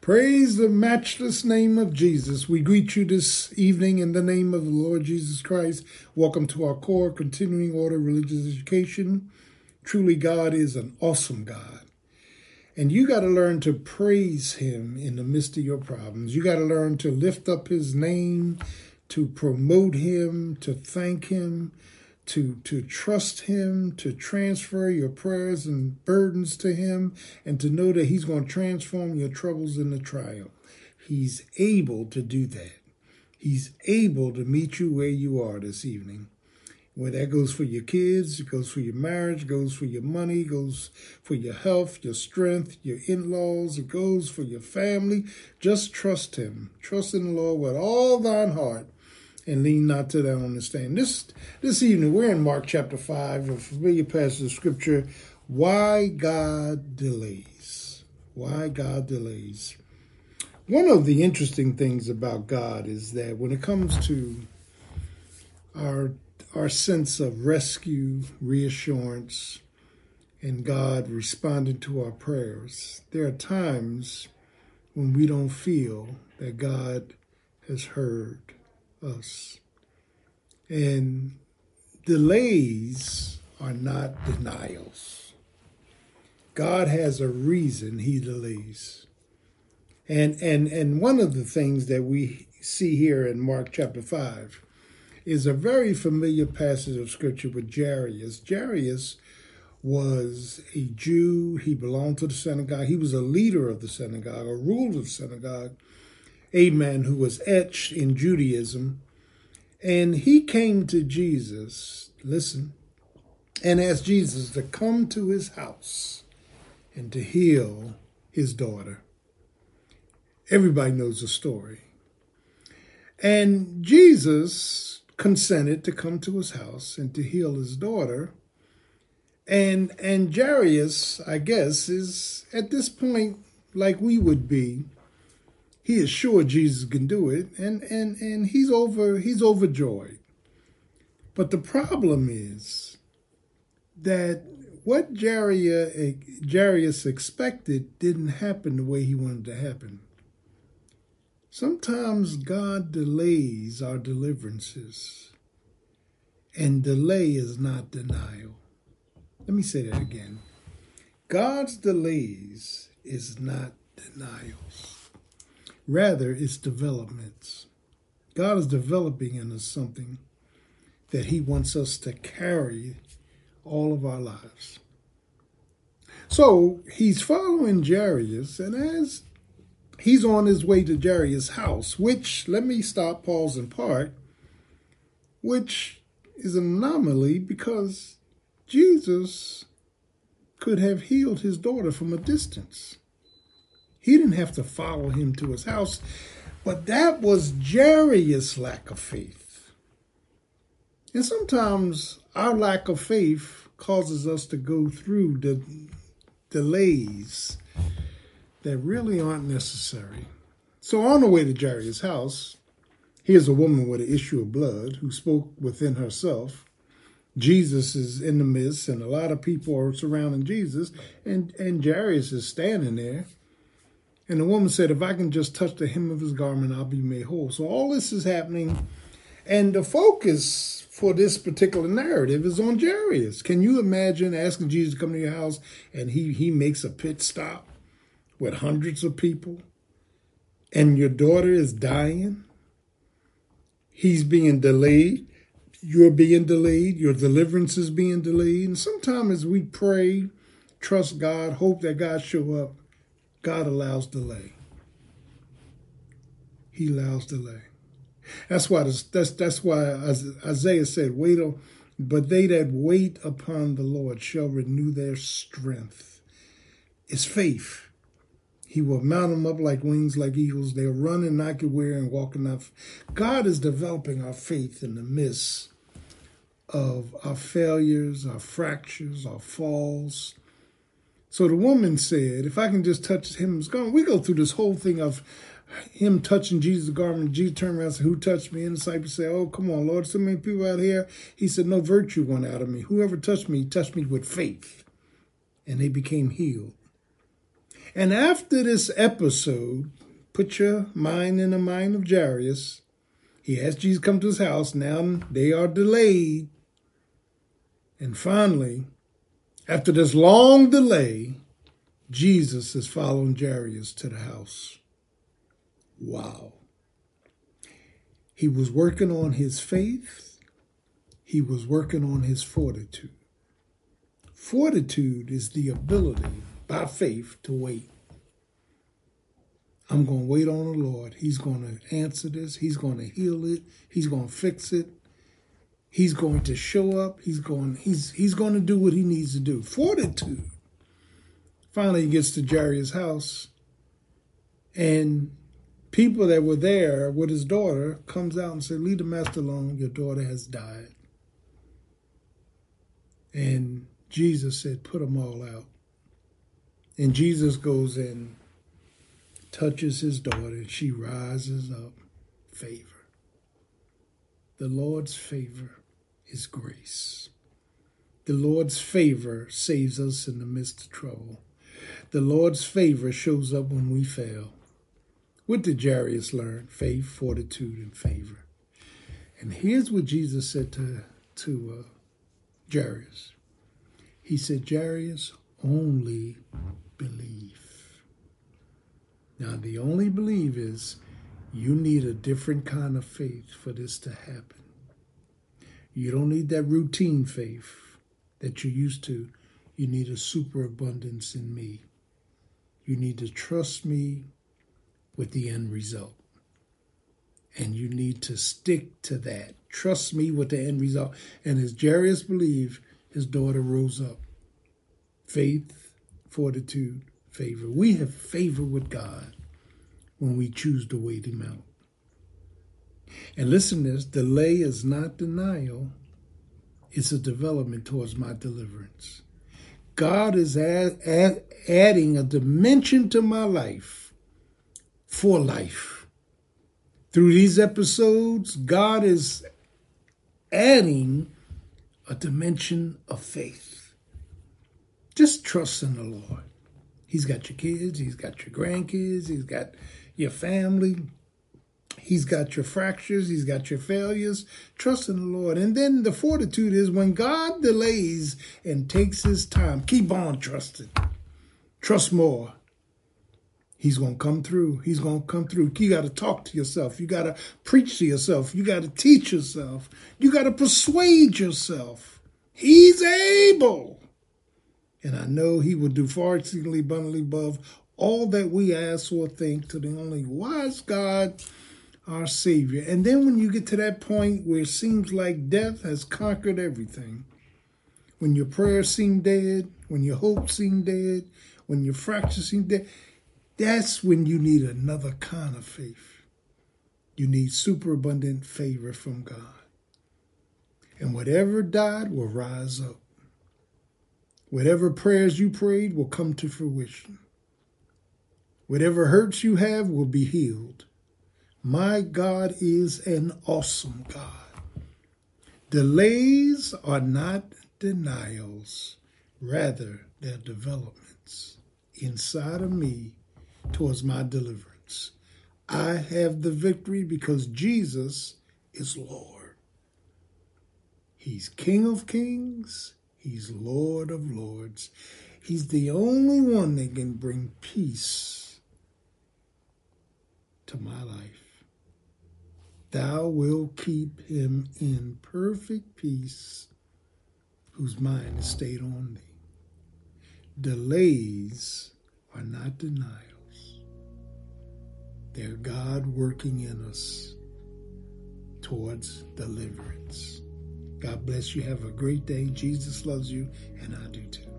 Praise the matchless name of Jesus. We greet you this evening in the name of the Lord Jesus Christ. Welcome to our core continuing order religious education. Truly, God is an awesome God. And you got to learn to praise Him in the midst of your problems. You got to learn to lift up His name, to promote Him, to thank Him, to, to trust Him, to transfer your prayers and burdens to Him, and to know that He's going to transform your troubles into triumph. He's able to do that. He's able to meet you where you are this evening. Well, that goes for your kids, it goes for your marriage, goes for your money, goes for your health, your strength, your in laws, it goes for your family. Just trust Him. Trust in the Lord with all thine heart and lean not to thy understanding. This this evening we're in Mark chapter five, a familiar passage of scripture. Why God delays? Why God delays? One of the interesting things about God is that when it comes to our our sense of rescue, reassurance, and God responding to our prayers, there are times when we don't feel that God has heard us. And delays are not denials. God has a reason he delays. And and and one of the things that we see here in Mark chapter 5 is a very familiar passage of scripture with Jairus. Jairus was a Jew. He belonged to the synagogue. He was a leader of the synagogue, a ruler of the synagogue a man who was etched in Judaism. And he came to Jesus, listen, and asked Jesus to come to his house and to heal his daughter. Everybody knows the story. And Jesus consented to come to his house and to heal his daughter. And and Jairus, I guess, is at this point like we would be he is sure Jesus can do it, and and and he's over he's overjoyed. But the problem is that what Jairus expected didn't happen the way he wanted to happen. Sometimes God delays our deliverances, and delay is not denial. Let me say that again. God's delays is not denials. Rather, it's developments. God is developing in us something that He wants us to carry all of our lives. So he's following Jairus, and as he's on his way to Jairus' house, which, let me stop, pause, and part, which is an anomaly because Jesus could have healed his daughter from a distance. He didn't have to follow him to his house, but that was Jairus' lack of faith. And sometimes our lack of faith causes us to go through the delays that really aren't necessary. So on the way to Jairus' house, here's a woman with an issue of blood who spoke within herself. Jesus is in the midst, and a lot of people are surrounding Jesus, and, and Jairus is standing there. And the woman said, If I can just touch the hem of his garment, I'll be made whole. So all this is happening. And the focus for this particular narrative is on Jairus. Can you imagine asking Jesus to come to your house and he, he makes a pit stop with hundreds of people and your daughter is dying? He's being delayed. You're being delayed. Your deliverance is being delayed. And sometimes as we pray, trust God, hope that God show up, God allows delay. He allows delay. That's why this, that's that's why Isaiah said, "Wait, but they that wait upon the Lord shall renew their strength." It's faith. He will mount them up like wings, like eagles. They'll run and not get weary and walk enough. God is developing our faith in the midst of our failures, our fractures, our falls, so the woman said, if I can just touch him's garment, we go through this whole thing of him touching Jesus' garment. Jesus turned around and said, Who touched me? And the disciples said, Oh, come on, Lord, so many people out here. He said, No virtue went out of me. Whoever touched me, touched me with faith. And they became healed. And after this episode, put your mind in the mind of Jairus. He asked Jesus to come to his house. Now they are delayed. And finally, after this long delay, Jesus is following Jairus to the house. Wow. He was working on his faith. He was working on his fortitude. Fortitude is the ability by faith to wait. I'm going to wait on the Lord. He's going to answer this. He's going to heal it. He's going to fix it. He's going to show up. He's going he's he's going to do what he needs to do. Fortitude. Finally he gets to Jairus' house and people that were there with his daughter comes out and say, Leave the master alone, your daughter has died. And Jesus said, Put them all out. And Jesus goes in, touches his daughter, and she rises up. Favor. The Lord's favor is grace. The Lord's favor saves us in the midst of trouble. The Lord's favor shows up when we fail. What did Jairus learn? Faith, fortitude, and favor. And here's what Jesus said to, to uh, Jairus. He said, Jairus, only believe. Now, the only believe is you need a different kind of faith for this to happen. You don't need that routine faith that you're used to. You need a superabundance in me. You need to trust me with the end result. And you need to stick to that. Trust me with the end result. And as Jairus believed, his daughter rose up. Faith, fortitude, favor. We have favor with God when we choose to wait him out. And listen to this delay is not denial, it's a development towards my deliverance. God is add, add, adding a dimension to my life for life. Through these episodes, God is adding a dimension of faith. Just trust in the Lord. He's got your kids, He's got your grandkids, He's got your family, He's got your fractures, He's got your failures. Trust in the Lord. And then the fortitude is when God delays and takes His time, keep on trusting. Trust more. He's going to come through. He's going to come through. You got to talk to yourself. You got to preach to yourself. You got to teach yourself. You got to persuade yourself. He's able. And I know he will do far exceedingly abundantly above all that we ask or think to the only wise God, our Savior. And then when you get to that point where it seems like death has conquered everything, when your prayers seem dead, when your hopes seem dead, when your fractures seem dead, that's when you need another kind of faith. You need superabundant favor from God. And whatever died will rise up. Whatever prayers you prayed will come to fruition. Whatever hurts you have will be healed. My God is an awesome God. Delays are not denials, rather, they're developments inside of me towards my deliverance. I have the victory because Jesus is Lord. He's King of kings, He's Lord of lords. He's the only one that can bring peace to my life. Thou wilt keep him in perfect peace whose mind is stayed on thee. Delays are not denials, They're God working in us towards deliverance. God bless you. Have a great day. Jesus loves you, and I do too.